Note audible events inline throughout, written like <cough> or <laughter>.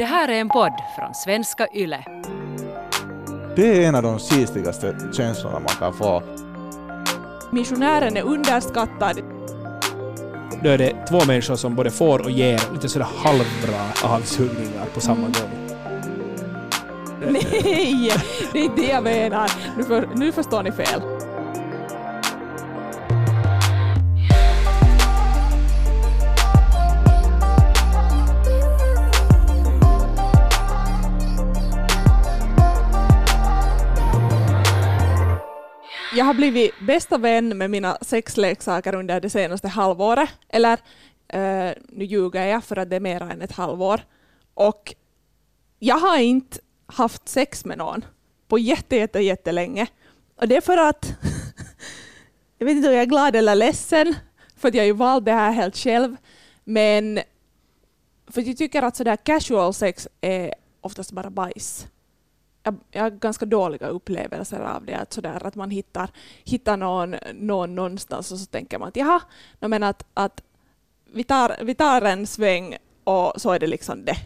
Det här är en podd från svenska YLE. Det är en av de sistigaste känslorna man kan få. Missionären är underskattad. Då är det två människor som både får och ger lite sådär halvbra avsugningar på samma gång. Nej, det är inte det jag menar. Nu, för, nu förstår ni fel. Jag har blivit bästa vän med mina sexleksaker under det senaste halvåret. Eller, eh, nu ljuger jag för att det är mer än ett halvår. Och jag har inte haft sex med någon på jätte, jätte, jättelänge. Och det är för att, <laughs> jag vet inte om jag är glad eller ledsen, för att jag ju valt det här helt själv. Men för att jag tycker att sådär casual sex är oftast bara bajs. Jag, jag har ganska dåliga upplevelser av det, att, sådär, att man hittar, hittar någon, någon någonstans och så tänker man att jaha, men att, att vi, tar, vi tar en sväng och så är det liksom det.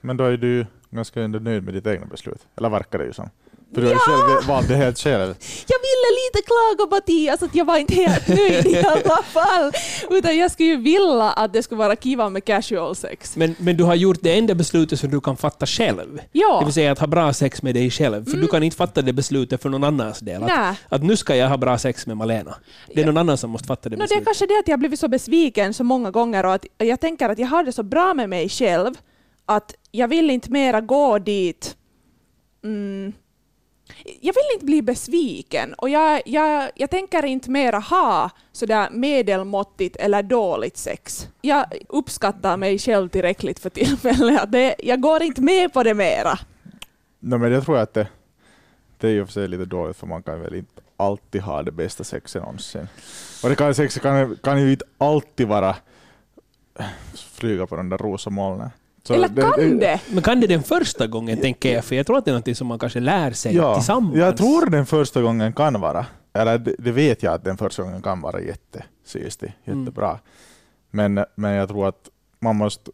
Men då är du ganska nöjd med ditt egna beslut. Eller verkar det ju som. För du har ju själv valt det helt själv. Jag ville lite klaga Mattias att jag var inte helt nöjd i alla fall. Utan jag skulle ju vilja att det skulle vara kiva med casual sex. Men, men du har gjort det enda beslutet som du kan fatta själv. Ja. Det vill säga att ha bra sex med dig själv. För du kan inte fatta det beslutet för någon annans del. Att, att nu ska jag ha bra sex med Malena. Det är någon annan som måste fatta det No, det är beslutet. kanske det att jag har blivit så besviken så många gånger och att jag tänker att jag har det så bra med mig själv att jag vill inte mera gå dit. Mm. Jag vill inte bli besviken och jag, jag, jag tänker inte mera ha sådär medelmåttigt eller dåligt sex. Jag uppskattar mig själv tillräckligt för tillfället. Det, jag går inte med på det mera. No, men jag tror att det, det är ju för sig lite dåligt för man kan väl inte alltid ha det bästa sexet någonsin. Och det kan, sexet kan, kan ju inte alltid vara flyga på den där rosa molnen. Så eller kan det? Men kan det den första gången, tänker jag, för jag tror att det är något som man kanske lär sig Ja, tillsammans. jag tror den första gången kan vara, eller det, det vet jag att den första gången kan vara jättesystig, Mm. jättebra. Men, men jag tror att man måste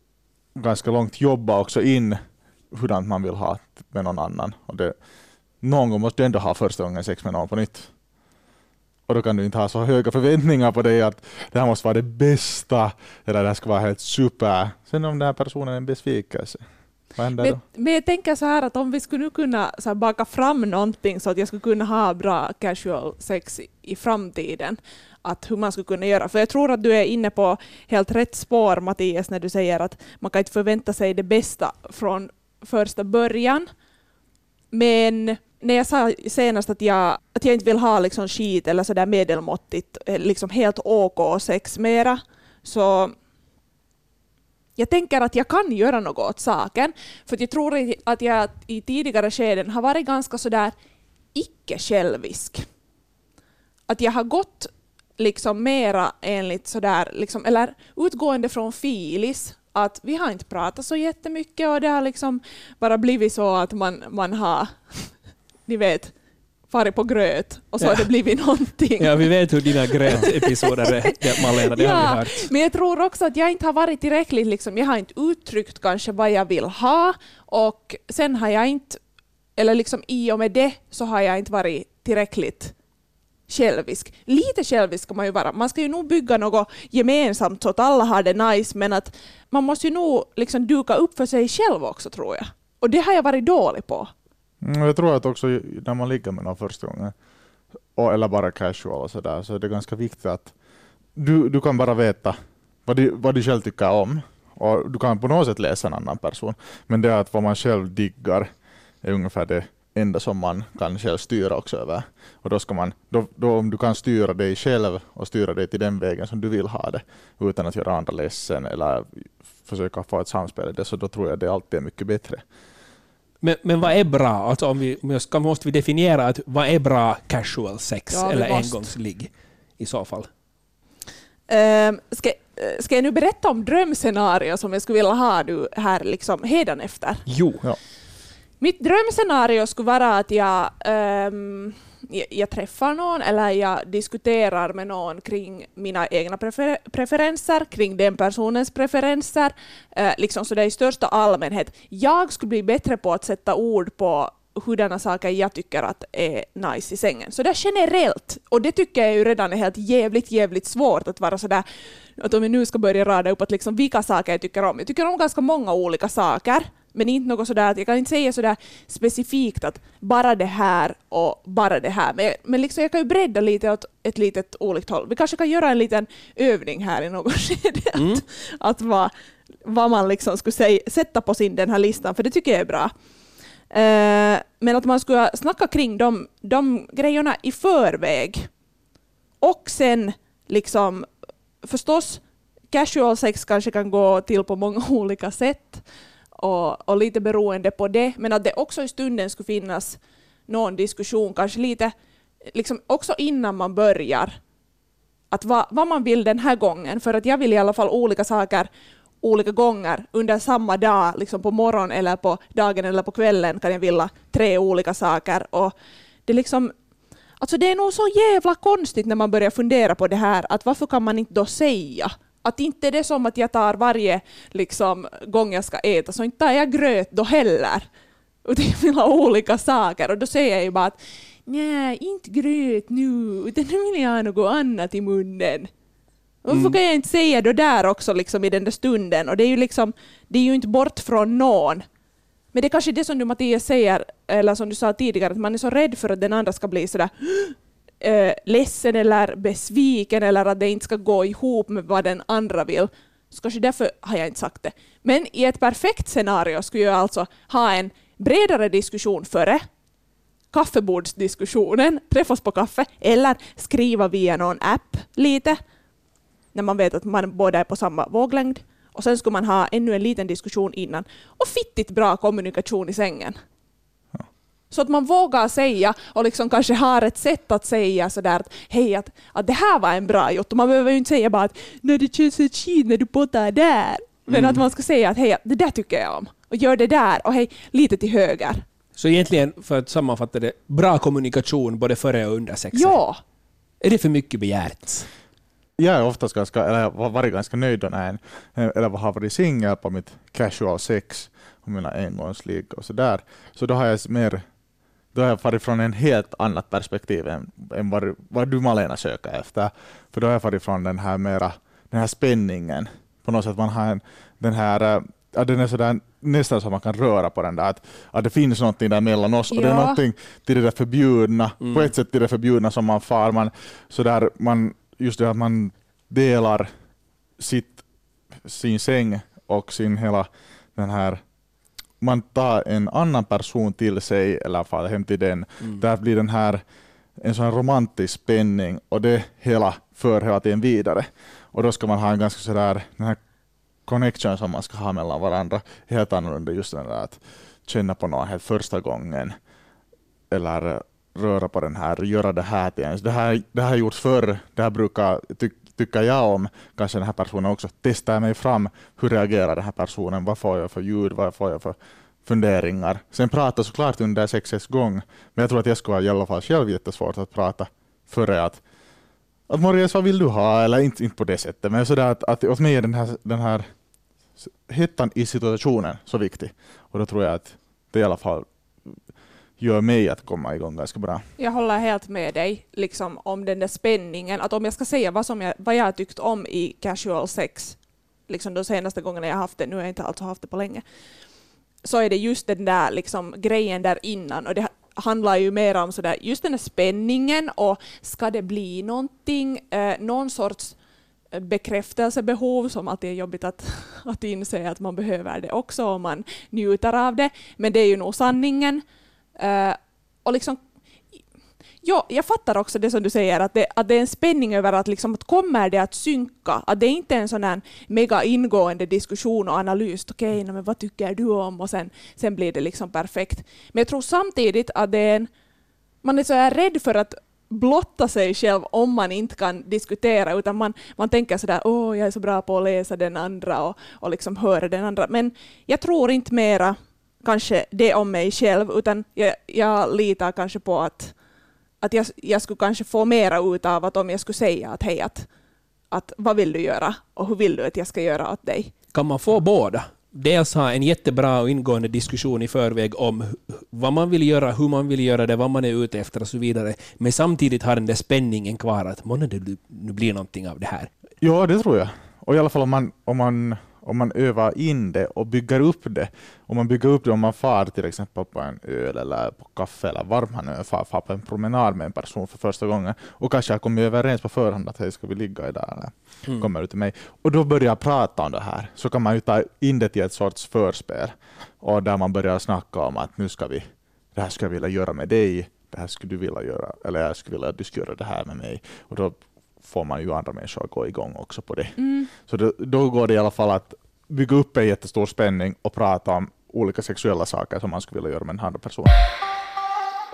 ganska långt jobba också in hurdant man vill ha med någon annan. Och det, någon gång måste du ändå ha första gången sex med någon på nytt. Och då kan du inte ha så höga förväntningar på dig att det här måste vara det bästa, eller det här ska vara helt super. Sen om den här personen är en besvikelse, vad händer då? Men, men jag tänker så här att om vi skulle nu kunna så baka fram någonting så att jag skulle kunna ha bra casual sex i, i framtiden, att hur man skulle kunna göra. För jag tror att du är inne på helt rätt spår Mattias när du säger att man kan inte förvänta sig det bästa från första början. Men när jag sa senast att jag, att jag inte vill ha liksom skit eller sådär medelmåttigt, eh, liksom helt OK sex mera, så jag tänker att jag kan göra något åt saken. För att jag tror att jag i tidigare skeden har varit ganska sådär icke-självisk. Att jag har gått liksom mera enligt sådär, liksom, eller utgående från filis, att vi har inte pratat så jättemycket och det har liksom bara blivit så att man, man har, ni vet, farit på gröt och så Ja. har det blivit någonting. Ja, vi vet hur dina grötepisoder är, <laughs> Malena. Det har vi hört. Men jag tror också att jag inte har varit tillräckligt, liksom, jag har inte uttryckt kanske vad jag vill ha och sen har jag inte, eller liksom i och med det så har jag inte varit tillräckligt självisk. Lite självisk ska man ju vara. Man ska ju nog bygga något gemensamt så att alla har det nice men att man måste ju nog liksom duka upp för sig själv också tror jag. Och det har jag varit dålig på. Mm, jag tror att också när man ligger med någon första gången, och, eller bara casual och sådär, så är det ganska viktigt att du, du kan bara veta vad du, vad du själv tycker om. Och du kan på något sätt läsa en annan person. Men det är att vad man själv diggar är ungefär det enda som man kan själv styra också över. Och då ska man, då, då om du kan styra dig själv och styra dig till den vägen som du vill ha det, utan att göra andra ledsen eller försöka få ett samspel i det, så då tror jag det alltid är mycket bättre. Men, men vad är bra? Alltså om vi, om jag ska, måste vi definiera att vad är bra casual sex Ja, eller engångsligg i så fall? Um, ska, eh, ska jag nu berätta om drömscenario som jag skulle vilja ha nu här liksom hädanefter? Jo. Ja. Mitt drömscenario skulle vara att jag, ehm, jag, träffar någon eller jag diskuterar med någon kring mina egna prefer preferenser, kring den personens preferenser, eh, liksom så det är i största allmänhet. Jag skulle bli bättre på att sätta ord på hurdana saker jag tycker att är nice i sängen. Så det är generellt, och det tycker jag ju redan är helt jävligt, jävligt svårt att vara sådär, att om vi nu ska börja rada upp att liksom vilka saker jag tycker om. Jag tycker om ganska många olika saker, men inte något sådär jag kan inte säga sådär specifikt att bara det här och bara det här. Men, men liksom jag kan ju bredda lite åt ett litet olikt håll. Vi kanske kan göra en liten övning här i något <laughs> skede. Mm. Att, att vad, vad man liksom skulle säga, sätta på sin den här listan, för det tycker jag är bra. Eh, men att man skulle snacka kring de, de grejerna i förväg. Och sen liksom förstås casual sex kanske kan gå till på många <laughs> olika sätt och, och lite beroende på det, men att det också i stunden skulle finnas någon diskussion, kanske lite liksom också innan man börjar, att vad, vad man vill den här gången, för att jag vill i alla fall olika saker olika gånger under samma dag, liksom på morgonen eller på dagen eller på kvällen kan jag vilja tre olika saker. Och det, liksom, alltså det är nog så jävla konstigt när man börjar fundera på det här, att varför kan man inte då säga att inte är det som att jag tar varje liksom, gång jag ska äta, så inte tar jag gröt då heller. Utan jag vill ha olika saker. Och då säger jag ju bara att nej, inte gröt nu, utan nu vill jag ha något annat i munnen. Varför Mm. kan jag inte säga det där också liksom i den där stunden? Och det är ju liksom, det är ju inte bort från någon. Men det är kanske det som du Mattias säger, eller som du sa tidigare, att man är så rädd för att den andra ska bli sådär eh, ledsen eller besviken eller att det inte ska gå ihop med vad den andra vill. Så kanske därför har jag inte sagt det. Men i ett perfekt scenario skulle jag alltså ha en bredare diskussion före, kaffebordsdiskussionen, träffas på kaffe, eller skriva via någon app lite, när man vet att man båda är på samma våglängd. Och sen skulle man ha ännu en liten diskussion innan. Och fittigt bra kommunikation i sängen. Så att man vågar säga och liksom kanske har ett sätt att säga sådär att hej, att, att det här var en bra gjort. Och man behöver ju inte säga bara att när det känns ett skit när du pottar där. Men Mm. att man ska säga att hej, det där tycker jag om. Och gör det där och hej, lite till höger. Så egentligen, för att sammanfatta det, bra kommunikation både före och under sexet. Ja, Är det för mycket begärt? Jag är oftast ganska, eller jag har varit ganska nöjd när jag eller har varit singel på mitt casual sex och mina engångsligg och sådär. Så då har jag mer då har jag farit från en helt annat perspektiv än, än vad, vad du Malena söker efter. För då har jag farit från den här mera, den här spänningen. På något sätt man har en, den här, eh, ja, den är sådär nästan så man kan röra på den där, att, att det finns någonting där mellan oss och det är Ja. någonting till det där förbjudna, Mm. på ett sätt till det förbjudna som man far, man, sådär, man, just det att man delar sitt, sin säng och sin hela den här man tar en annan person till sig eller far hem till den. Mm. Där blir den här en sån romantisk spänning och det hela för hela tiden vidare. Och då ska man ha en ganska sådär, den här connection som man ska ha mellan varandra, helt annorlunda just den där att känna på någon helt första gången eller röra på den här, göra det här till ens. Det här, det här har gjorts förr, det här brukar, ty, tycker jag om, kanske den här personen också, testar jag mig fram, hur reagerar den här personen, vad får jag för ljud, vad får jag för funderingar. Sen prata såklart under sexets gång, men jag tror att jag skulle ha i alla fall själv jättesvårt att prata före att att Morjes, vad vill du ha? Eller inte, inte på det sättet, men sådär att, att åt mig är den här, den här hettan i situationen så viktig. Och då tror jag att det i alla fall gör mig att komma igång ganska bra. Jag håller helt med dig liksom, om den där spänningen. Att om jag ska säga vad, som jag, vad jag har tyckt om i casual sex, liksom de senaste gångerna jag haft det, nu har jag inte alltså haft det på länge, så är det just den där liksom, grejen där innan. Och det handlar ju mer om sådär, just den där spänningen och ska det bli någonting, eh, någon sorts eh, bekräftelsebehov som alltid är jobbigt att, <laughs> att inse att man behöver det också om man njuter av det. Men det är ju nog sanningen. Eh, och liksom, ja, jag fattar också det som du säger, att det, att det är en spänning över att, liksom, att kommer det att synka? Att det inte är en sån här mega ingående diskussion och analys. Okej, okay, men vad tycker du om? Och sen, sen blir det liksom perfekt. Men jag tror samtidigt att det är en, man är så här rädd för att blotta sig själv om man inte kan diskutera, utan man, man tänker sådär åh, jag är så bra på att läsa den andra och, och liksom höra den andra. Men jag tror inte mera kanske det om mig själv, utan jag, jag litar kanske på att, att jag, jag skulle kanske få mera ut av att om jag skulle säga att hej, att, att vad vill du göra och hur vill du att jag ska göra åt dig? Kan man få båda? Dels ha en jättebra och ingående diskussion i förväg om vad man vill göra, hur man vill göra det, vad man är ute efter och så vidare. Men samtidigt ha den där spänningen kvar att månne det nu nu blir någonting av det här. Ja, det tror jag. Och i alla fall om man, om man, om man övar in det och bygger upp det. Om man bygger upp det om man far till exempel på en öl eller på kaffe eller var man nu far, far på en promenad med en person för första gången och kanske har kommit överens på förhand att hej, ska vi ligga idag? Eller Mm. kommer du till mig? Och då börjar prata om det här. Så kan man ju ta in det till ett sorts förspel och där man börjar snacka om att nu ska vi, det här skulle jag vilja göra med dig, det här skulle du vilja göra, eller jag skulle vilja att du ska göra det här med mig. Och då får man ju andra människor att gå igång också på det. Så det, då går det i alla fall att bygga upp en jättestor spänning och prata om olika sexuella saker som man skulle vilja göra med den andra personen.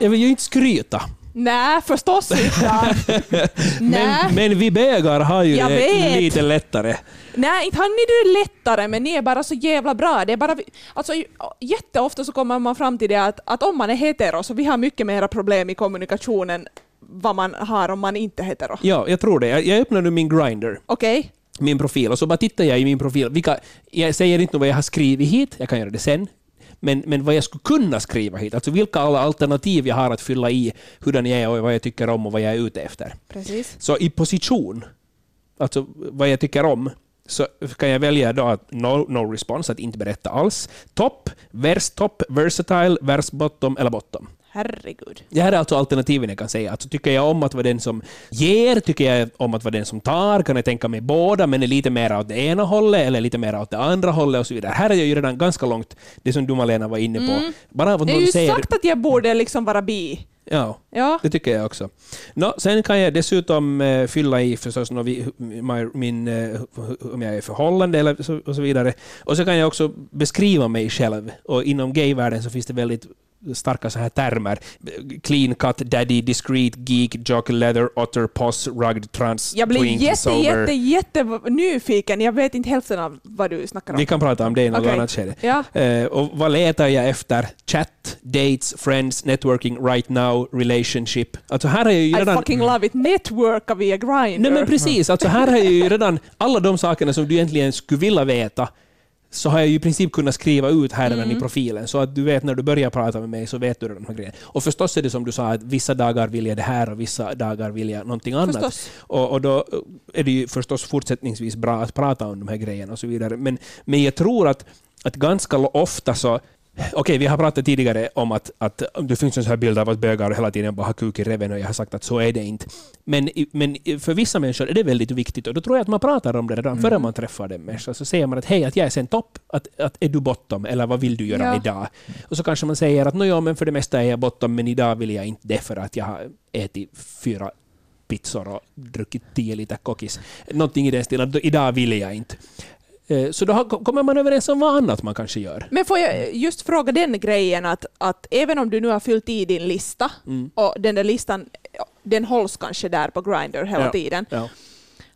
Jag vill ju inte skryta, Nej, förstås inte. <laughs> Men, men vi bögar har ju Jag det vet. lite lättare. Nej, inte har ni det lättare, men ni är bara så jävla bra. Det är bara, alltså, jätteofta så kommer man fram till det att, att om man är hetero så vi har mycket mera problem i kommunikationen vad man har om man inte är hetero. Ja, jag tror det. Jag, jag öppnar nu min Grindr. Okej? min profil och så bara tittar jag i min profil. Vilka, jag säger inte vad jag har skrivit hit, jag kan göra det sen. Men, men vad jag skulle kunna skriva hit, alltså vilka alla alternativ jag har att fylla i hurdan jag är och vad jag tycker om och vad jag är ute efter. Precis. Så i position, alltså vad jag tycker om, så kan jag välja då att no, no response, att inte berätta alls. Topp, vers topp, versatile, vers bottom eller bottom. Herregud. Det här är alltså alternativen jag kan säga. Alltså, tycker jag om att vara den som ger? Tycker jag om att vara den som tar? Kan jag tänka mig båda, men är lite mer åt det ena hållet eller lite mer åt det andra hållet och så vidare. Här är jag ju redan ganska långt, det som du Malena var inne på. Bara av att Jag har ju säger... sagt att jag borde liksom vara bi. Ja, Ja. det tycker jag också. Nå, sen kan jag dessutom eh, fylla i förstås nå, vi, my, min, eh, om jag är förhållande eller så, och så vidare. Och så kan jag också beskriva mig själv. Och inom gayvärlden så finns det väldigt starka så här termer. Clean cut, daddy, discreet, geek, jock, leather, otter, poss, rugged, trans, Jag blir twink, jätte, sober. jätte, jätte nyfiken. Jag vet inte hälften av vad du snackar om. Vi kan prata om det i något Okej. annat skede. Ja. Eh, och vad letar jag efter? Chat, dates, friends, networking, right now, relationship. Alltså här har jag ju I redan... fucking love it. Networka via Grindr. Nej men precis, alltså här jag ju redan alla de sakerna som du egentligen skulle vilja veta så har jag ju i princip kunnat skriva ut här redan i profilen. Så att du vet när du börjar prata med mig så vet du de här grejerna. Och förstås är det som du sa att vissa dagar vill jag det här och vissa dagar vill jag någonting annat. Förstås. Och, och då är det ju förstås fortsättningsvis bra att prata om de här grejerna och så vidare. Men, men jag tror att, att ganska ofta så Okej, vi har pratat tidigare om att, att det finns en sån här bild av att bögar hela tiden bara har kuk i reven och jag har sagt att så är det inte. Men, men för vissa människor är det väldigt viktigt och då tror jag att man pratar om det redan före man träffar den människan. Så säger man att hej, att jag är sen topp, att, att är du bottom eller vad vill du göra Ja. idag? Och så kanske man säger att ja, men för det mesta är jag bottom men idag vill jag inte det för att jag har ätit fyra pizzor och druckit tio liter kokis. Någonting i den stilen. Idag vill jag inte. Eh, Så då kommer man överens om vad annat man kanske gör. Men får jag just fråga den grejen att, att även om du nu har fyllt i din lista Mm. och den där listan den hålls kanske där på Grindr hela Ja. tiden. Ja.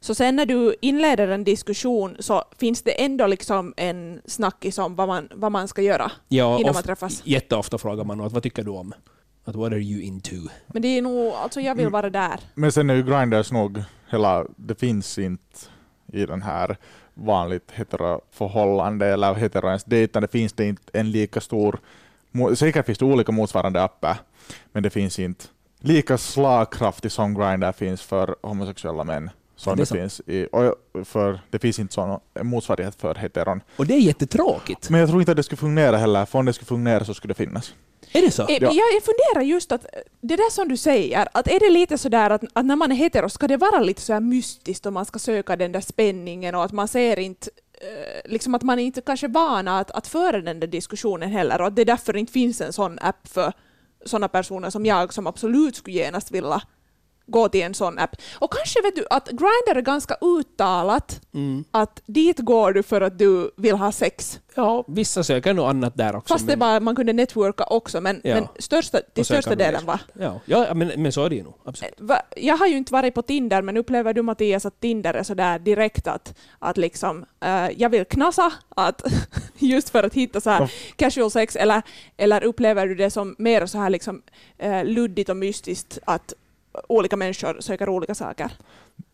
Så sen när du inleder en diskussion så finns det ändå liksom en snackis om vad man, vad man ska göra Ja, innan man träffas. Jätteofta frågar man att vad tycker du om? Att what are you into? Men det är nog, alltså jag vill vara där. Men sen är ju Grinders nog hela, det finns inte i den här vanligt heteroförhållande eller heteroens dejtande finns det inte en lika stor, säkert finns det olika motsvarande appar, men det finns inte lika slagkraftig som Grindr finns för homosexuella män. Som Det är det, finns i, för det finns inte sån motsvarighet för heteron. Och det är jättetråkigt. Men jag tror inte att det skulle fungera heller, för om det skulle fungera så skulle det finnas. Är det så? Eh, Jag, jag funderar just att det där som du säger, att är det lite sådär att, att när man är hetero ska det vara lite så här mystiskt och man ska söka den där spänningen och att man ser inte eh, liksom att man är inte kanske vana att, att föra den där diskussionen heller och att det därför inte finns en sån app för sådana personer som jag som absolut skulle genast vilja gå till en sån app. Och kanske vet du att Grindr är ganska uttalat Mm. att dit går du för att du vill ha sex. Ja, vissa söker nog annat där också. Fast det bara, man kunde networka också, men, Ja. men största, till största delen var Ja, ja men, men så är det ju nog. Absolut. Va- Jag har ju inte varit på Tinder, men upplever du Mattias att Tinder är sådär direkt att, att liksom, eh, jag vill knasa, att <laughs> just för att hitta så här Ja. casual sex, eller, eller upplever du det som mer så här liksom, eh, luddigt och mystiskt att olika människor söker olika saker?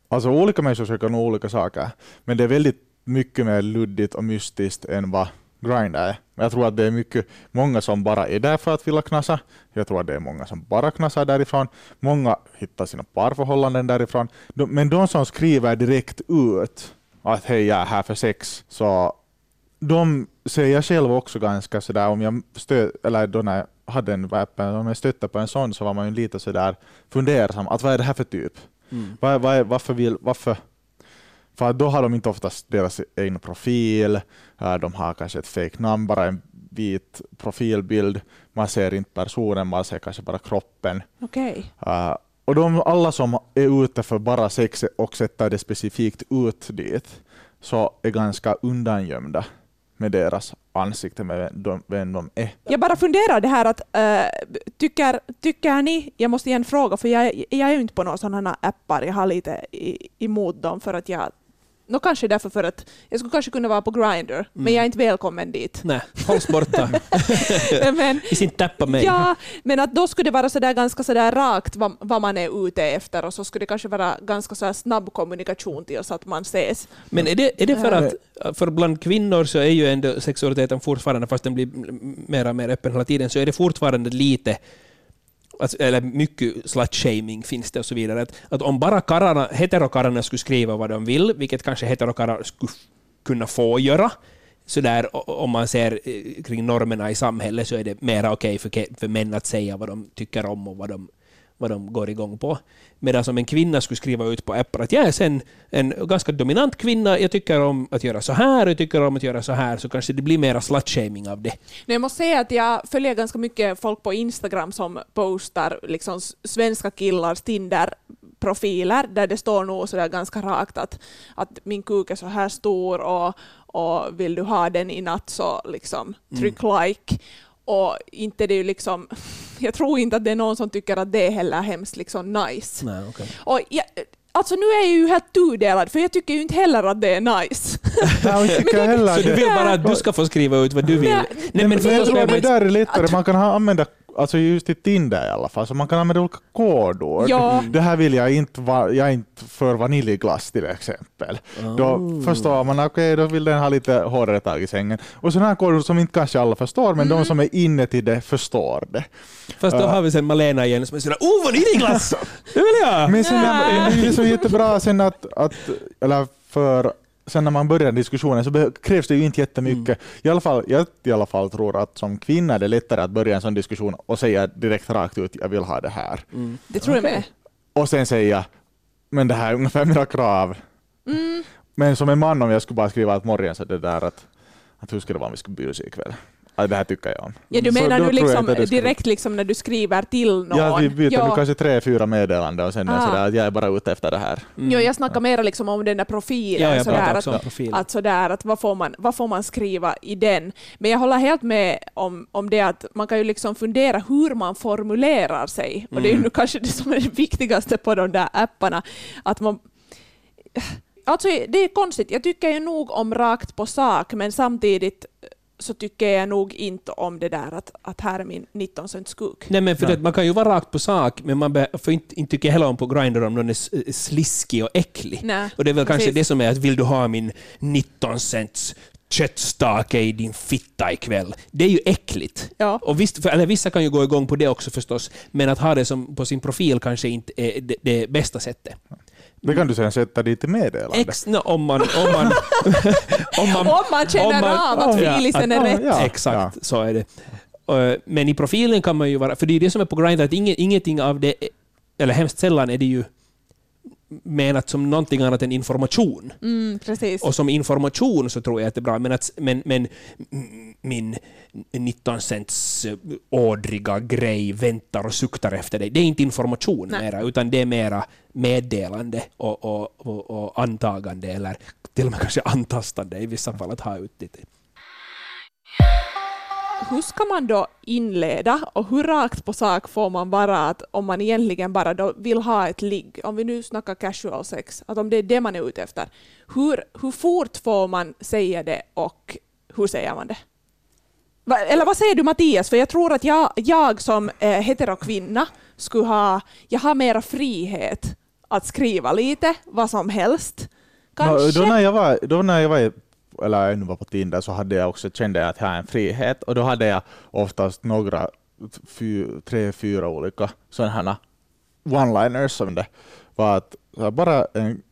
Alltså olika människor söker nog olika saker, men det är väldigt mycket mer luddigt och mystiskt än vad Grindr är. Men jag tror att det är mycket, många som bara är där för att vilja knasa. Jag tror att det är många som bara knasar därifrån. Många hittar sina parförhållanden därifrån. De, men de som skriver direkt ut att hej, jag är här för sex, så de ser jag själv också ganska sådär, om jag stö, eller då när jag hade en appen, om jag stötte på en sån så var man ju lite sådär fundersam, att vad är det här för typ? Mm. Vad, är- varför vill, varför? För då har de inte oftast deras egen profil, de har kanske ett fake namn, bara en vit profilbild, man ser inte personen, man ser kanske bara kroppen. Okej. Äh, och de, alla som är ute för bara sex och sätter det specifikt ut dit, så är ganska undangömda med deras ansikte, med vem de, vem de är. Jag bara funderar det här att äh, tycker, tycker ni, jag måste igen fråga för jag, jag är ju inte på några sådana appar, jag har lite i, emot dem för att jag Nå kanske därför för att jag skulle kanske kunna vara på Grindr, Mm. men jag är inte välkommen dit. Nej, hålls borta. <laughs> men, I sin tappa mig. ja, men att då skulle det vara sådär ganska sådär rakt vad, vad man är ute efter och så skulle det kanske vara ganska sådär snabb kommunikation till oss att man ses. Men är det, är det för att för bland kvinnor så är ju ändå sexualiteten fortfarande, fast den blir mer och mer öppen hela tiden, så är det fortfarande lite Alltså, eller mycket slutshaming finns det och så vidare. Att, att om bara karlarna, heterokarlarna skulle skriva vad de vill, vilket kanske heterokarlar skulle kunna få göra, så där, om man ser eh, kring normerna i samhället så är det mera okej för, för män att säga vad de tycker om och vad de, vad de går igång på. Medan som en kvinna skulle skriva ut på appar att jag är sen en ganska dominant kvinna, jag tycker om att göra så här, jag tycker om att göra så här, så kanske det blir mera slut-shaming av det. Men jag måste säga att jag följer ganska mycket folk på Instagram som postar liksom svenska killars Tinder-profiler där det står nog sådär ganska rakt att, att min kuk är så här stor och, och vill du ha den i natt så liksom tryck like. Och inte det är liksom, <laughs> jag tror inte att det är någon som tycker att det är heller hemskt liksom nice. Nej, okay. Och jag, alltså nu är jag ju helt tudelad för jag tycker ju inte heller att det är nice. <laughs> Tycker det- Så du vill bara att du ska få skriva ut vad du vill? Nej, Nej, men men jag tror att det där är lättare, man kan ha, använda, alltså just i Tinder i alla fall, så man kan använda olika kodord. Ja. Det här vill jag inte, va, jag är inte för vaniljglass till exempel. Då Oh. förstår man, okej då vill den ha lite hårdare tag i sängen. Och sådana här kodord som inte kanske alla förstår, men de som är inne till det förstår det. Fast då Ja. har vi sen Malena igen som sådär ”Oh, vaniljglass! <laughs> Det vill jag!” Men sen är det är så jättebra sen att, att eller för sen när man börjar diskussionen så krävs det ju inte jättemycket. I alla fall, jag i alla fall tror att som kvinna är det lättare att börja en sån diskussion och säga direkt rakt ut jag vill ha det här. Mm. Det tror jag med. Och sen säga men det här är ungefär mina krav. Mm. Men som en man om jag skulle bara skriva ett morgon så det där att, att hur ska det vara om vi ska busa ikväll? Ja, det här tycker jag om. Ja, du Så menar jag liksom skulle- direkt liksom när du skriver till någon? Ja, vi byter ja. nu kanske tre, fyra meddelanden och sen är Ah. sådär att jag är bara ute efter det här. Jo, jag snackar mer liksom om den där profilen. Ja, jag sådär, pratar att, också om profil. att, sådär, att vad, får man, vad får man skriva i den? Men jag håller helt med om, om det att man kan ju liksom fundera hur man formulerar sig. Och det är ju Mm. nu kanske det som är det viktigaste på de där apparna. Att man, alltså, det är konstigt. Jag tycker ju nog om rakt på sak, men samtidigt så tycker jag nog inte om det där att, att här är min 19 cents kuk. Nej, men för Nej. det, man kan ju vara rakt på sak, men man be- får inte, inte tycka heller om på Grindr om någon är s- sliskig och äcklig. Nej, Och det är väl kanske precis. det som är att vill du ha min 19 cents köttstake i din fitta ikväll? Det är ju äckligt. Ja. Och visst, för, eller vissa kan ju gå igång på det också förstås, men att ha det som på sin profil kanske inte är det, det bästa sättet. Det kan du sen sätta dit i meddelande. Ex, no, om man... Om <laughs> man, om man, Om man känner om man- av att ja, filisen är att- rätt. Ja, Exakt, så är det. Uh, Men i profilen kan man ju vara... För det är det som är på Grindr, att inget, ingenting av det... Eller hemskt sällan är det ju menat som någonting annat än information. Mm, precis. Och som information så tror jag att det är bra, men, att, men, men min 19 cents eh, ådriga grej väntar och suktar efter dig, det är inte information Nej. mera, utan det är mera meddelande och, och, och, och antagande, eller till och med kanske antastande i vissa fall att ha ut det. hur ska man då inleda och hur rakt på sak får man vara att om man egentligen bara då vill ha ett ligg, om vi nu snackar casual sex, att om det är det man är ute efter, hur, hur fort får man säga det och hur säger man det? Eller vad säger du Mattias? För jag tror att jag, jag som eh, heterokvinna skulle ha, jag har mera frihet att skriva lite, vad som helst. Kanske. Då när jag var, då när jag var eller ännu var på Tinder så hade jag också, kände jag att jag har en frihet och då hade jag oftast några, fy, tre, fyra olika sådana här one-liners som det var att bara en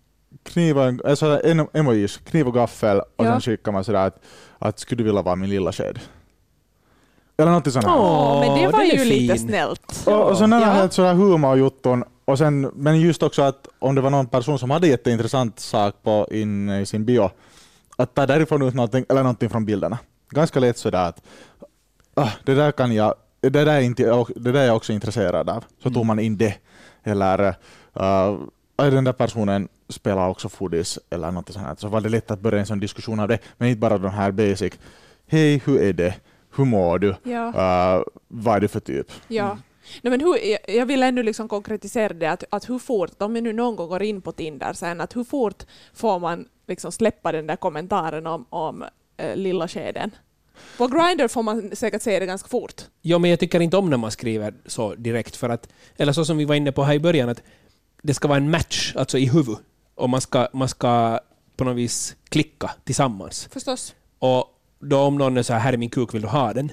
kniv och en, alltså en emojis, kniv och gaffel och Ja. sen skickar man sådär att, att skulle du vilja vara min lilla sked? Eller något sånt här. Åh, men det var ju lite snällt. Och, och sen är det Ja. helt sådär humorjutton. Och sen, men just också att om det var någon person som hade jätteintressant sak på in i sin bio, att ta därifrån ut någonting, eller någonting från bilderna. Ganska lätt sådär att ah, det där kan jag, det där är, inte, det där är jag också intresserad av. Så tog man in det. Eller uh, den där personen spelar också foodis eller något sånt här. Så var det lätt att börja en sån diskussion av det. Men inte bara de här basic. Hej, hur är det? Hur mår du? Ja. Uh, vad är du för typ? Ja. Nej, men hur, jag- vill ännu liksom konkretisera det, att, att hur fort, om vi nu någon gång går in på Tinder sen, att hur fort får man liksom släppa den där kommentaren om, om eh, lilla skeden? På Grindr får man säkert säga det ganska fort. Ja, men jag tycker inte om när man skriver så direkt, för att, eller så som vi var inne på här i början, att det ska vara en match, alltså i huvud, och man ska, man ska på något vis klicka tillsammans. Förstås. Och då om någon är så här, här är min kuk, vill du ha den?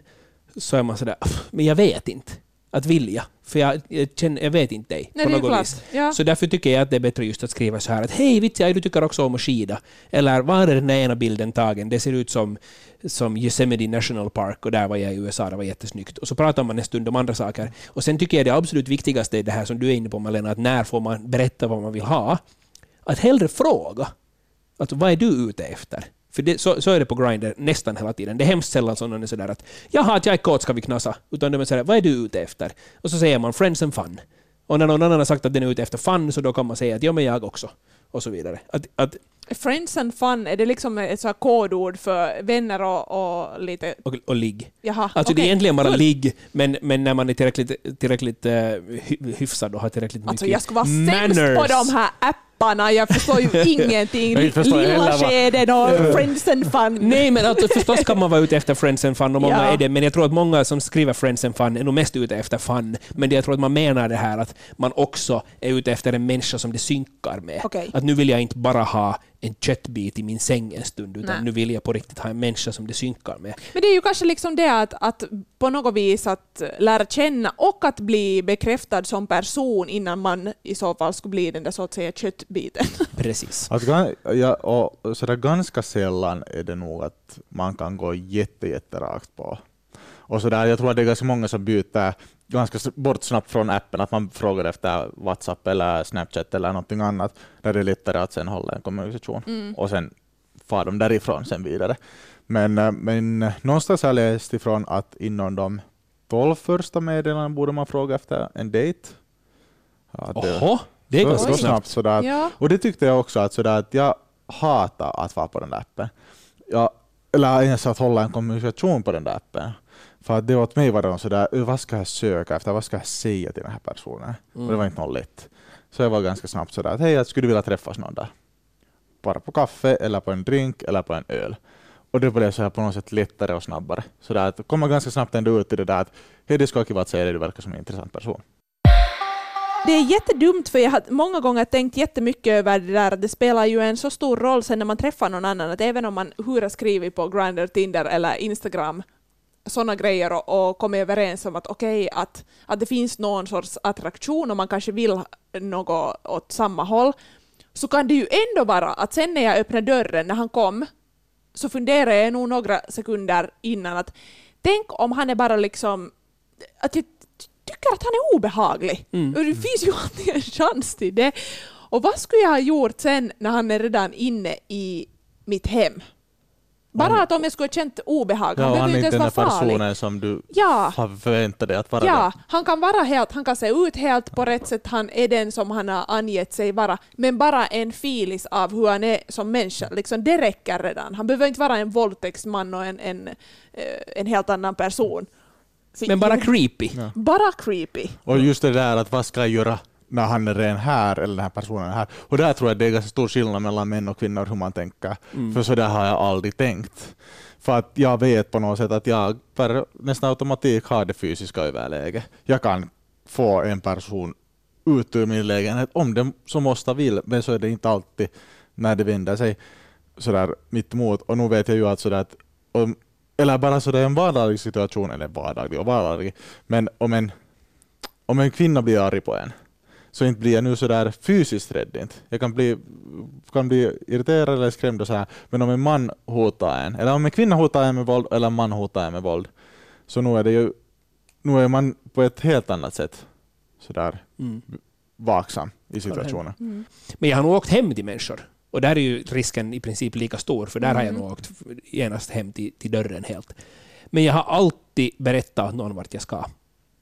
Så är man sådär, men jag vet inte. Att vilja. För jag, jag, känner, jag vet inte dig Nej, på något vis. Ja. Så därför tycker jag att det är bättre just att skriva så här att hej vitsi, du tycker också om att skida. Eller var är den ena bilden tagen? Det ser ut som, som Yosemite National Park och där var jag i USA, det var jättesnyggt. Och så pratar man en stund om andra saker. Och sen tycker jag det absolut viktigaste är det här som du är inne på Malena, att när får man berätta vad man vill ha? Att hellre fråga. Alltså vad är du ute efter? För det, så, så är det på Grindr nästan hela tiden. Det är hemskt sällan som någon är sådär att ”jaha, att jag är kåt, ska vi knasa?” Utan de är sådär ”vad är du ute efter?” Och så säger man ”friends and fun”. Och när någon annan har sagt att den är ute efter fun så då kan man säga att ”ja, men jag också”. Och så vidare. Att, att, Friends and fun, är det liksom ett så här kodord för vänner och, och lite... och, och ligg. Jaha, Alltså det är egentligen bara Cool. ligg, men, men när man är tillräckligt, tillräckligt uh, hy, hyfsad och har tillräckligt mycket Alltså jag skulle vara sämst manners. på de här apparna, jag förstår ju <laughs> ingenting. Jag förstår Lilla skeden och friends and fun. Nej, men alltså, förstås kan man vara ute efter friends and fun och många Ja. är det, men jag tror att många som skriver friends and fun är nog mest ute efter fun. Men det jag tror att man menar det här att man också är ute efter en människa som det synkar med. Okej. Att nu vill jag inte bara ha en köttbit i min säng en stund, utan Nej. nu vill jag på riktigt ha en människa som det synkar med. Men det är ju kanske liksom det att, att på något vis att lära känna och att bli bekräftad som person innan man i så fall skulle bli den där så att säga köttbiten. <laughs> Precis. Att, ja, och sådär ganska sällan är det nog att man kan gå jätte, jätterakt på. Och sådär, jag tror att det är ganska många som byter ganska bort snabbt från appen, att man frågar efter WhatsApp eller Snapchat eller någonting annat, där det är lättare att sen hålla en kommunikation. Och sen far de därifrån sen vidare. Men, eh, men eh, någonstans har jag läst ifrån att inom de 12 första meddelandena borde man fråga efter en dejt. Att det- Oho, det är så, ganska så snabbt. snabbt. Sådär. Ja. Och det tyckte jag också att, sådär, att jag hatar att vara på den där appen. Jag, eller ens att hålla en kommunikation på den där appen. För att det åt mig var det sådär, "Ö, vad ska jag söka efter, vad ska jag säga till den här personen? Och det var inte något lätt. Så jag var ganska snabbt sådär, att hej, jag skulle vilja träffas någon där. Bara på kaffe, eller på en drink, eller på en öl. Och det blev så här på något sätt lättare och snabbare. Så där att komma ganska snabbt ändå ut i det där att hej, det ska kiva att säga det, du verkar som en intressant person. Det är jättedumt för jag har många gånger tänkt jättemycket över det där. Det spelar ju en så stor roll sen när man träffar någon annan att även om man hur har skrivit på Grindr, Tinder eller Instagram sådana grejer och, och kommit överens om att okej att, att det finns någon sorts attraktion och man kanske vill något åt samma håll så kan det ju ändå vara att sen när jag öppnade dörren när han kom så funderade jag nog några sekunder innan att tänk om han är bara liksom att jag ty- tycker att han är obehaglig. Mm. Och det finns ju <laughs> alltid en chans till det. Och vad skulle jag ha gjort sen när han är redan inne i mitt hem? Bara Han- att om jag skulle ha känt obehag. Ja, behöver han är inte ens den vara farlig. personen som du Ja. har förväntat dig att vara. Ja, han kan vara helt, han kan se ut helt på rätt sätt, han är den som han har angett sig vara, men bara en filis av hur han är som människa, liksom, det räcker redan. Han behöver inte vara en våldtäktsman och en, en, eh, en helt annan person. Men bara creepy. Ja. bara creepy. Och just det där att vad ska jag göra när han är redan här eller den här personen är här. Och där tror jag det är ganska stor skillnad mellan män och kvinnor hur man tänker. Mm. För så där har jag aldrig tänkt. För att jag vet på något sätt att jag per nästan automatik har det fysiska överläget. Jag kan få en person ut ur min lägenhet om den så måste vill, men så är det inte alltid när det vänder sig sådär mitt emot. Och nu vet jag ju att sådär att om, eller bara sådär en vardaglig situation, eller vardaglig och vardaglig, men om en, om en kvinna blir arg på en, så inte blir jag nu sådär fysiskt rädd inte. Jag kan bli, kan bli irriterad eller skrämd och så här. men om en man hotar en, eller om en kvinna hotar en med våld, eller en man hotar en med våld, så nu är det ju, nu är man på ett helt annat sätt sådär Mm. vaksam i situationen. Men jag har nog åkt hem till människor. Och där är ju risken i princip lika stor, för där har jag nog åkt genast hem till, till dörren helt. Men jag har alltid berättat åt någon vart jag ska.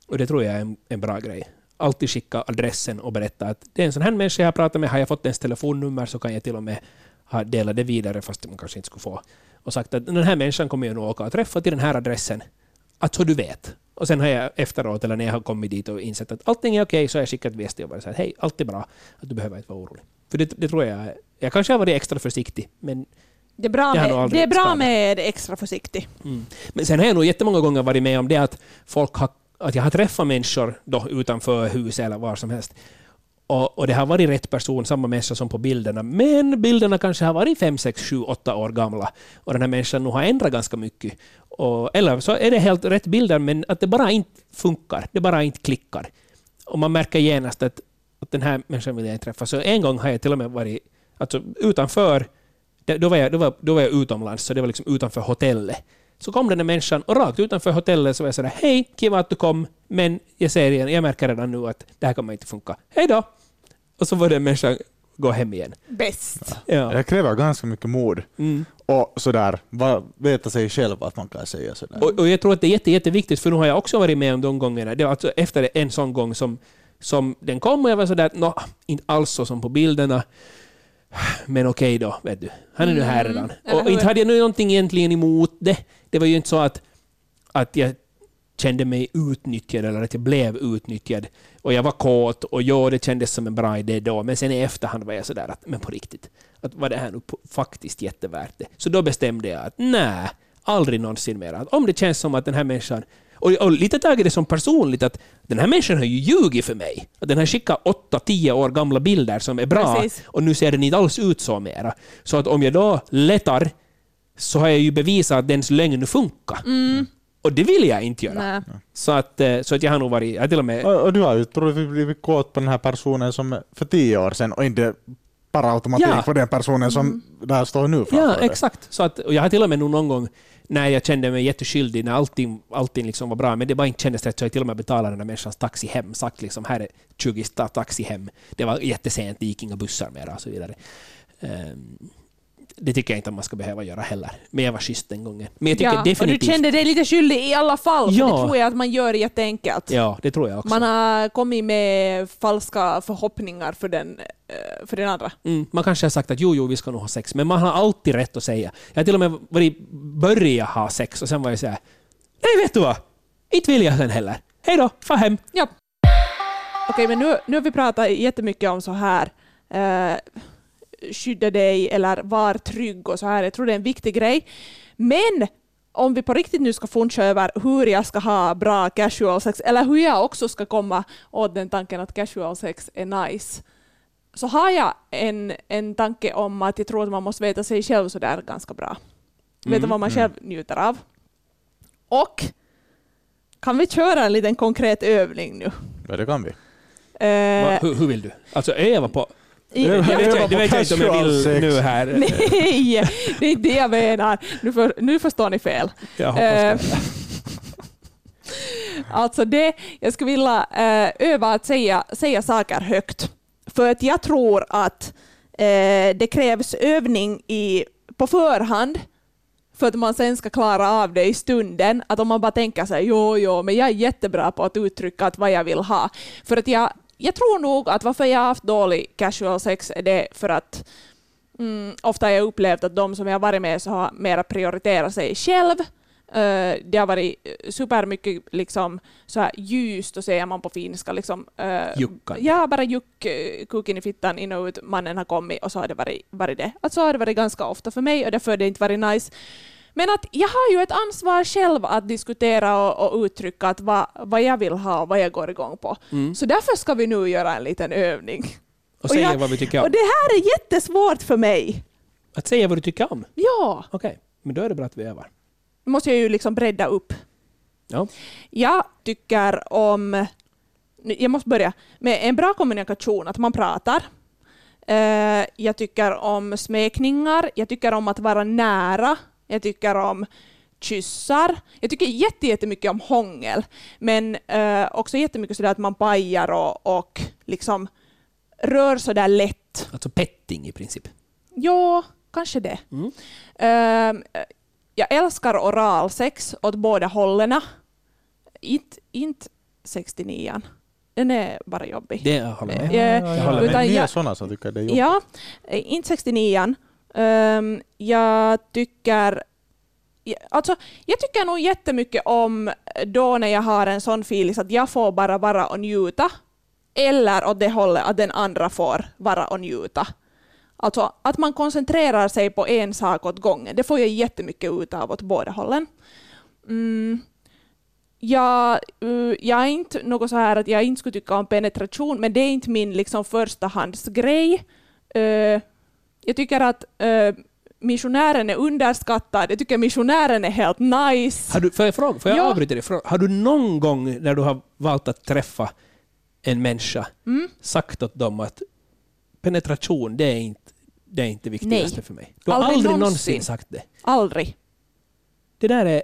Och det tror jag är en, en bra grej. Alltid skicka adressen och berätta att det är en sån här människa jag pratar med. Har jag fått ens telefonnummer så kan jag till och med ha delat det vidare fast man kanske inte skulle få. Och sagt att den här människan kommer jag nog åka och träffa till den här adressen. Att så du vet. Och sen har jag efteråt, eller när jag har kommit dit och insett att allting är okej, så har jag skickat ett och bara sagt hej, allt är bra. Att du behöver inte vara orolig. För det, det tror jag, jag kanske har varit extra försiktig, men Det är bra, har med, det är bra med extra försiktig. Mm. Men sen har jag nog jättemånga gånger varit med om det att folk har, att jag har träffat människor då utanför huset eller var som helst. Och, och det har varit rätt person, samma människa som på bilderna, men bilderna kanske har varit 5, 6, 7, 8 år gamla. Och den här människan nog har ändrat ganska mycket. Och, eller så är det helt rätt bilder, men att det bara inte funkar. Det bara inte klickar. Och man märker genast att, att den här människan vill jag inte träffa. Så en gång har jag till och med varit alltså, utanför då var, jag, då, var, då var jag utomlands, så det var liksom utanför hotellet. Så kom den där människan och rakt utanför hotellet så var jag sådär Hej, kiva att du kom, men jag ser igen, jag märker redan nu att det här kommer inte funka. Hej då! Och så var den människan gå hem igen. Bäst. Ja. Det kräver ganska mycket mod. Mm. Och sådär, veta sig själv att man kan säga sådär. Och, och jag tror att det är jätte, jätteviktigt, för nu har jag också varit med om de gångerna. Det var alltså efter en sån gång som, som den kom och jag var sådär, nå, inte alls så som på bilderna. Men okej då, vet du. Han är nu här Mm, redan. Och inte hade jag nu någonting egentligen emot det. Det var ju inte så att, att jag kände mig utnyttjad eller att jag blev utnyttjad. Och jag var kåt och ja, det kändes som en bra idé då. Men sen i efterhand var jag sådär att, men på riktigt, att var det här nu faktiskt jättevärt det? Så då bestämde jag att nej, aldrig någonsin mer. Att om det känns som att den här människan och, och lite tagit det som personligt att den här människan har ju ljugit för mig. Att den har skickat 8-10 år gamla bilder som är bra Precis. och nu ser den inte alls ut så mera. Så att om jag då letar så har jag ju bevisat att dens lögn funkar. Och det vill jag inte göra. Nej. Så att, eh, så att jag har nog varit, jag till och med... Och, och du har ju troligtvis blivit kåt på den här personen som för tio år sedan och inte bara automatik Ja. på den personen som där står nu framför Ja, dig. exakt. Så att, och jag har till och med nog någon gång när jag kände mig jätteskyldig, när allting, allting liksom var bra, men det bara inte kändes rätt, så jag till och med betalade den där människans taxi hem. Sagt liksom, här är 20 taxi hem. Det var jättesent, det gick inga bussar mer och så vidare. Um, det tycker jag inte att man ska behöva göra heller. Men jag var schysst den gången. Men jag tycker Ja, och du definitivt... kände dig lite skyldig i alla fall, Ja. det tror jag att man gör jätteenkelt. Ja, det tror jag också. Man har kommit med falska förhoppningar för den, eh, för den andra. Mm, man kanske har sagt att jo, jo, vi ska nog ha sex, men man har alltid rätt att säga. Jag har till och med varit, börjat ha sex och sen var jag såhär, nej vet du vad? Inte vill jag sen heller. Hej då, fa hem. Ja. Okej, men nu, nu har vi pratat jättemycket om så här eh, skydda dig eller var trygg och så här. Jag tror det är en viktig grej. Men om vi på riktigt nu ska funcha över hur jag ska ha bra casual sex eller hur jag också ska komma åt den tanken att casual sex är nice så har jag en, en tanke om att jag tror att man måste veta sig själv så där ganska bra. Veta Mm, vad man själv njuter av. Och kan vi köra en liten konkret övning nu? Ja, det kan vi. Eh, Va, hur, hur vill du? Alltså öva på... i- Det vet jag, det på vet jag inte om jag vill sex. nu här. <laughs> Nej, det är inte det jag menar. Nu, för, nu förstår ni fel. Eh, <laughs> alltså det, jag skulle vilja eh, öva att säga, säga saker högt. För att jag tror att eh, det krävs övning i, på förhand för att man sen ska klara av det i stunden. Att om man bara tänker sig jo, jo, men jag är jättebra på att uttrycka att vad jag vill ha. För att jag, jag tror nog att varför jag har haft dålig casual sex är det för att mm, ofta har jag upplevt att de som jag har varit med så har mera prioriterat sig själv. Uh, det har varit supermycket liksom, så här ljust, då säger man på finska. Liksom, uh, Juckan. Ja, bara juck, kuken i fittan, in och ut, mannen har kommit och så har det varit, varit det. Alltså har det varit ganska ofta för mig och därför har det inte varit nice. Men att jag har ju ett ansvar själv att diskutera och, och uttrycka att vad, vad jag vill ha och vad jag går igång på. Mm. Så därför ska vi nu göra en liten övning. Och säga jag- vad vi tycker Och om. det här är jättesvårt för mig. Att säga vad du tycker om? Ja, Okej, men då är det bra att vi övar. nu måste jag ju liksom bredda upp. Ja. Jag tycker om... Jag måste börja med en bra kommunikation, att man pratar. Eh, jag tycker om smekningar, jag tycker om att vara nära, jag tycker om kyssar. Jag tycker jätte- jättemycket om hångel, men eh, också jättemycket sådär att man pajar och, och liksom rör sådär lätt. Alltså petting i princip. Ja, kanske det. Mm. Ehm, jag älskar oralsex åt båda hållen. Inte, inte 69 Den är bara jobbig. Det jag håller med. Eh, Jag håller med. ni är jag- sådana som tycker det är jobbigt. Ja, eh, inte 69 um, Jag tycker Alltså, jag tycker nog jättemycket om eh, då när jag har en sån feeling att jag får bara vara och njuta, eller åt det hållet att den andra får vara och njuta. Alltså att man koncentrerar sig på en sak åt gången, det får jag jättemycket ut av åt båda hållen. Mm. Jag, eh, jag är inte något så här att jag inte skulle tycka om penetration, men det är inte min liksom förstahandsgrej. Uh, jag tycker att uh, missionären är underskattad. Jag tycker missionären är helt nice. Har du, får jag, fråga, får jag Ja. avbryta dig? Har du någon gång när du har valt att träffa en människa Mm. sagt åt dem att penetration, det är inte det är inte viktigaste Nej. för mig? Du har Aldrig aldrig, någonsin. någonsin. sagt det. Aldrig. Det där är,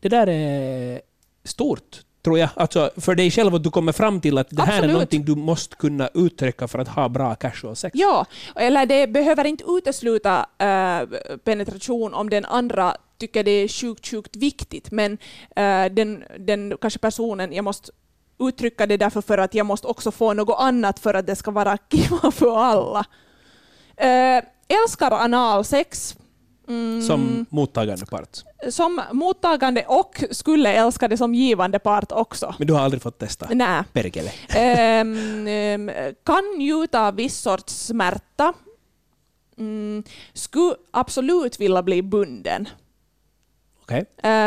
det där är stort, tror jag. Alltså för dig själv att du kommer fram till att det här är Absolut. någonting du måste kunna uttrycka för att ha bra casual sex. Ja, eller det behöver inte utesluta äh, penetration om den andra tycker det är sjukt, sjukt viktigt, men äh, den, den kanske personen, jag måste uttrycka det därför för att jag måste också få något annat för att det ska vara <laughs> kiva för alla. Äh, älskar analsex. Mm, Som mottagande part. som mottagande och skulle älska det som givande part också. Men du har aldrig fått testa? Nej. Perkele. Ehm, ehm, kan njuta av viss sorts smärta. Mm, skulle absolut vilja bli bunden. Okej.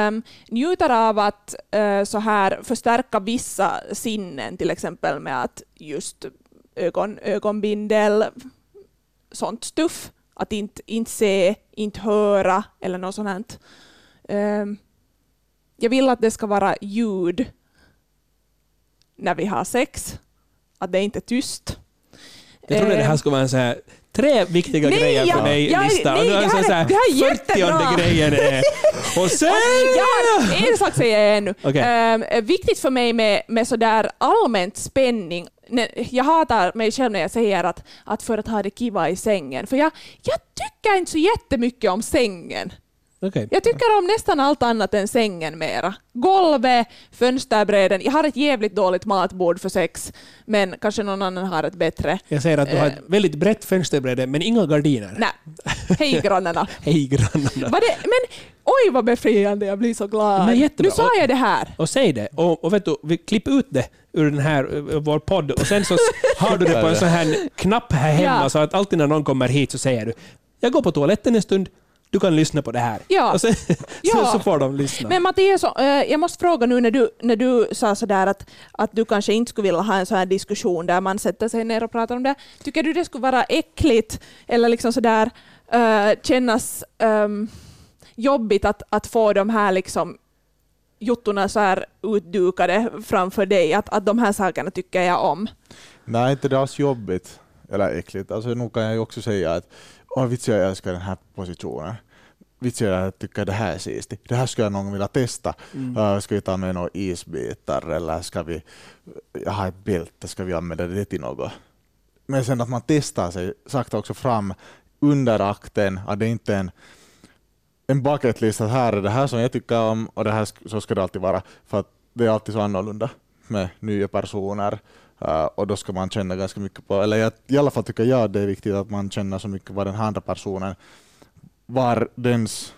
Um, njuter av att eh, så här förstärka vissa sinnen, till exempel med att just ögon, ögonbindel, sånt stuff. Att inte, inte se, inte höra eller något sånt. Ehm, jag vill att det ska vara ljud när vi har sex. Att det inte är tyst. Jag trodde det här Ehm, skulle vara en så här tre viktiga Nej, grejer för ja, dig jag- lista. nej, och nu är det så här är- här det här är 40 jättebra. grejen är... <laughs> Och sen... Ja, en sak säger jag ännu. Okej. Ehm, viktigt för mig med, med sådär allmänt spänning, jag hatar mig själv när jag säger att, att för att ha det kiva i sängen, för jag, jag tycker inte så jättemycket om sängen. Okej. Jag tycker om nästan allt annat än sängen mera. Golvet, fönsterbräden. Jag har ett jävligt dåligt matbord för sex, men kanske någon annan har ett bättre. Jag säger att du har ett väldigt brett fönsterbräde men inga gardiner. Nej, <laughs> hej grannarna. Hej grannarna. Var det, men oj vad befriande, jag blir så glad. Men jättebra. Nu sa jag det här. Och säg det. Och, och vet du, vi klipper ut det ur den här, ur vår podd och sen så <laughs> har du det på en sån här knapp här hemma Ja. så att alltid när någon kommer hit så säger du jag går på toaletten en stund, du kan lyssna på det här. Ja. Och sen, Ja. <laughs> så, så får de lyssna. Men Mattias, eh, jag måste fråga nu när du, när du sa sådär att, att du kanske inte skulle vilja ha en sån här diskussion där man sätter sig ner och pratar om det. Tycker du det skulle vara äckligt eller liksom sådär uh, kännas ehm, jobbigt att, att få de här liksom jottorna så här utdukade framför dig? Att, att de här sakerna tycker jag om. Nej, inte det alls jobbigt eller äckligt. Alltså, nu kan jag ju också säga att Åh, vitsi, jag älskar den här positionen. Vitsi, jag tycker det här är sistigt. Det här skulle jag någon vilja testa. Mm. Uh, ska vi ta med några isbitar eller ska vi... Jag har ett bälte, ska vi använda det till något? men sen att man testar sig sakta också fram under akten, att det inte är en, en bucketlist att här är det här som jag tycker om och det här så ska det alltid vara. För att det är alltid så annorlunda med nya personer eh, och då ska man känna ganska mycket på, eller jag, i alla fall tycker jag det är viktigt att man känner så mycket vad den här andra personen, var, dens,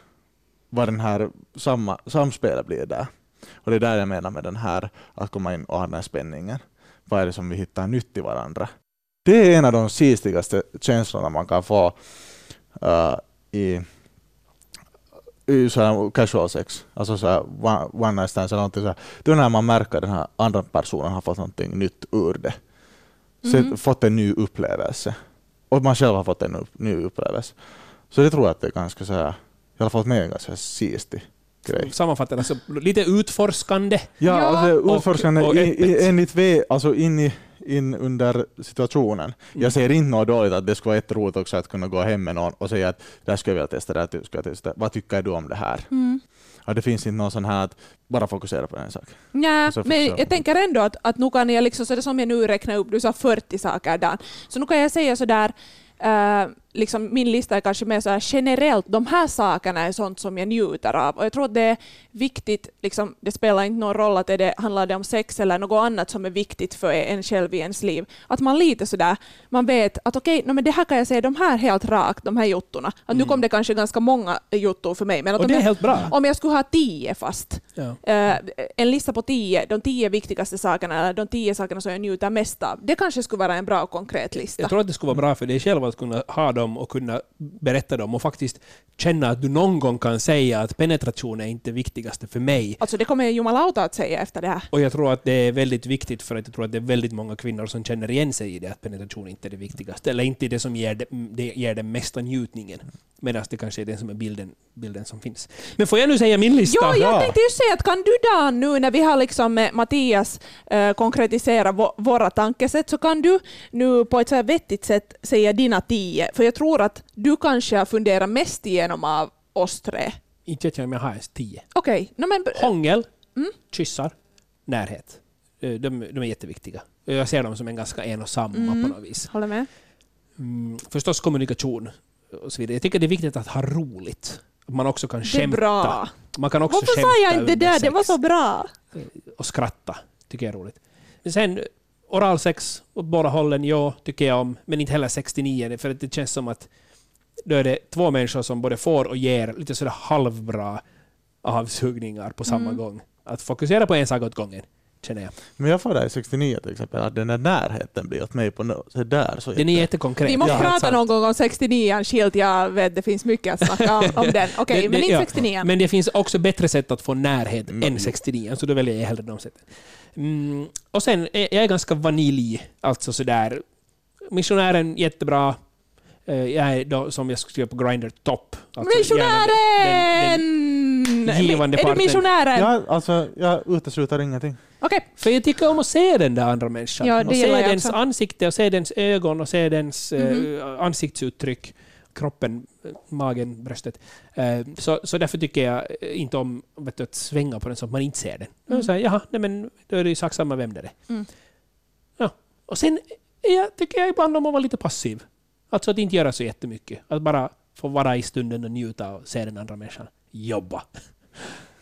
vad den här samma, samspelet blir där. Och det är där jag menar med den här, att komma in och ha den här spänningen. Vad är det som vi hittar nytt i varandra? Det är en av de sistigaste känslorna man kan få uh, i, i så här casual sex, alltså så här one, one night stands eller någonting så här. Det är när man märker att den här andra personen har fått någonting nytt ur det. Så Mhm. Fått en ny upplevelse. Och man själv har fått en upp, ny upplevelse. Så det tror jag att det är ganska så här, i alla fall för mig en ganska sistig grej. Sammanfattande, alltså lite utforskande. Ja, Ja. alltså Och- utforskande och i, öppet. i, enligt V, alltså in, i, in under situationen. Mm. Jag ser inte något dåligt att det skulle vara jätteroligt också att kunna gå hem med någon och säga att det här skulle jag vilja testa, det här skulle jag testa. Vad tycker du om det här? Mm. Ja, det finns inte någon sån här att bara fokusera på en sak. Får men jag tänker ändå att, att nu kan jag liksom, så det som jag nu räknar upp, du sa 40 saker där, så nu kan jag säga sådär, Uh, liksom min lista är kanske mer så här generellt, de här sakerna är sånt som jag njuter av. Och jag tror att det är viktigt, liksom, det spelar inte någon roll att det handlar det om sex eller något annat som är viktigt för en själv i ens liv. Att man lite sådär, man vet att okej, okay, men det här kan jag säga, de här helt rakt, de här jottorna. Att nu kom det kanske ganska många jottor för mig. Men att Och det är jag, helt bra. om jag skulle ha tio fast, Ja. Eh, en lista på tio, de tio viktigaste sakerna, eller de tio sakerna som jag njuter mest av. Det kanske skulle vara en bra och konkret lista. Jag tror att det skulle vara bra för dig själv att kunna ha dem och kunna berätta dem och faktiskt känna att du någon gång kan säga att penetration är inte det viktigaste för mig. Alltså det kommer jumalauta att säga efter det här. Och jag tror att det är väldigt viktigt för att jag tror att det är väldigt många kvinnor som känner igen sig i det att penetration inte är det viktigaste. Eller inte det som ger, det, det ger den mesta njutningen. Medan det kanske är den som är bilden, bilden som finns. Men får jag nu säga min lista? Jo, jag Ja. tänkte ju säga att kan du Dan nu när vi har liksom med Mattias eh, konkretiserat vå- våra tankesätt så kan du nu på ett så här vettigt sätt säga dina tio. För jag tror att du kanske har funderat mest igenom av oss tre. Inte vet jag om jag har ens tio. Okej, no, men Hångel, Mm. kyssar, närhet. Eh, De, de är jätteviktiga. Jag ser dem som en ganska en och samma Mm. på något vis. håller med. Mm, förstås kommunikation och så vidare. Jag tycker det är viktigt att ha roligt. Att man också kan Det är skämta. bra. Man kan också Varför skämta sa jag inte det där? Det var så bra. Och skratta. Tycker jag är roligt. Men sen oralsex åt båda hållen, ja, tycker jag om. Men inte heller 69, för det känns som att då är det två människor som både får och ger lite sådär halvbra avsugningar på samma Mm. gång. Att fokusera på en sak åt gången, känner jag. Men jag får där i 69 till exempel, att den där närheten blir åt mig på något så där. Så Den är jätte- jättekonkret. Vi måste Ja, prata sant. någon gång om 69 skilt. Jag vet, det finns mycket att snacka om, om den. <laughs> Okej, Det- men det- inte ja. 69. Men det finns också bättre sätt att få närhet Mm. än 69, så då väljer jag hellre de sätten. Mm. Och sen, är jag är ganska vanilj, alltså sådär. Missionären, jättebra. Eh, Jag är då, som jag skulle skriva på Grindr, topp. Alltså, Missionären! den- den givande är du parten. missionären? Ja, alltså, jag utesluter ingenting. Okej. För jag tycker om att se den där andra människan. Ja, och se dens också. ansikte, och se dens ögon, och se dens eh, Mhm. ansiktsuttryck, kroppen, eh, magen, bröstet. Eh, så, så därför tycker jag inte om vet du, att svänga på den så att man inte ser den. Mm. Mm. Så här, jaha, nej, men då är det ju sak samma vem det är. Mm. Ja. Och sen jag, tycker jag ibland om att vara lite passiv. Alltså att inte göra så jättemycket. Att bara få vara i stunden och njuta och se den andra människan jobba.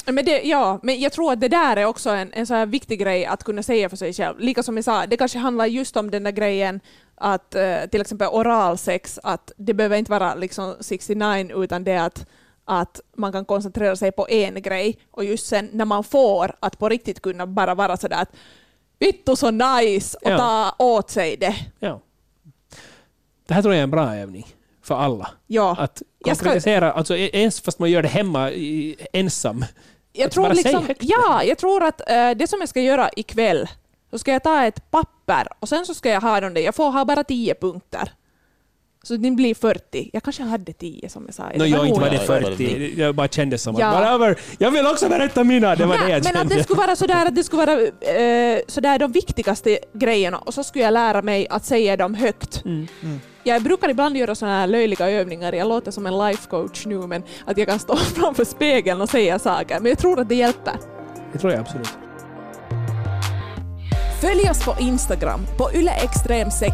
Men det, ja, men jag tror att det där är också en, en så här viktig grej att kunna säga för sig själv. Lika som jag sa, det kanske handlar just om den där grejen att eh, till exempel oralsex, att det behöver inte vara liksom 69 utan det att, att man kan koncentrera sig på en grej och just sen när man får att på riktigt kunna bara vara sådär att vittu så nice och Ja. ta åt sig det. Ja. Det här tror jag är en bra övning för alla. Ja. Att Jag ska- konkretisera, alltså ens fast man gör det hemma ensam. Jag tror, liksom, det. ja, jag tror att eh, det som jag ska göra ikväll, så ska jag ta ett papper och sen så ska jag ha dem där. Jag får ha bara 10 punkter. Så det blir 40. Jag kanske hade 10 som jag sa. No, jag inte var det nog- 40. Jag bara kände som Ja. att jag vill också berätta mina. Det var det Nej, jag men att kände. det skulle vara sådär att det skulle vara eh, sådär de viktigaste grejerna och så skulle jag lära mig att säga dem högt. Mm. Jag brukar ibland göra sådana här löjliga övningar, jag låter som en life coach nu, men att jag kan stå <laughs> framför spegeln och säga saker. Men jag tror att det hjälper. Det tror jag absolut. Följ oss på Instagram på yleextrem6.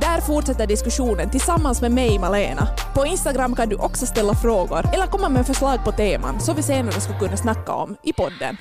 Där fortsätter diskussionen tillsammans med mig, Malena. På Instagram kan du också ställa frågor eller komma med förslag på teman som vi senare skulle kunna snacka om i podden.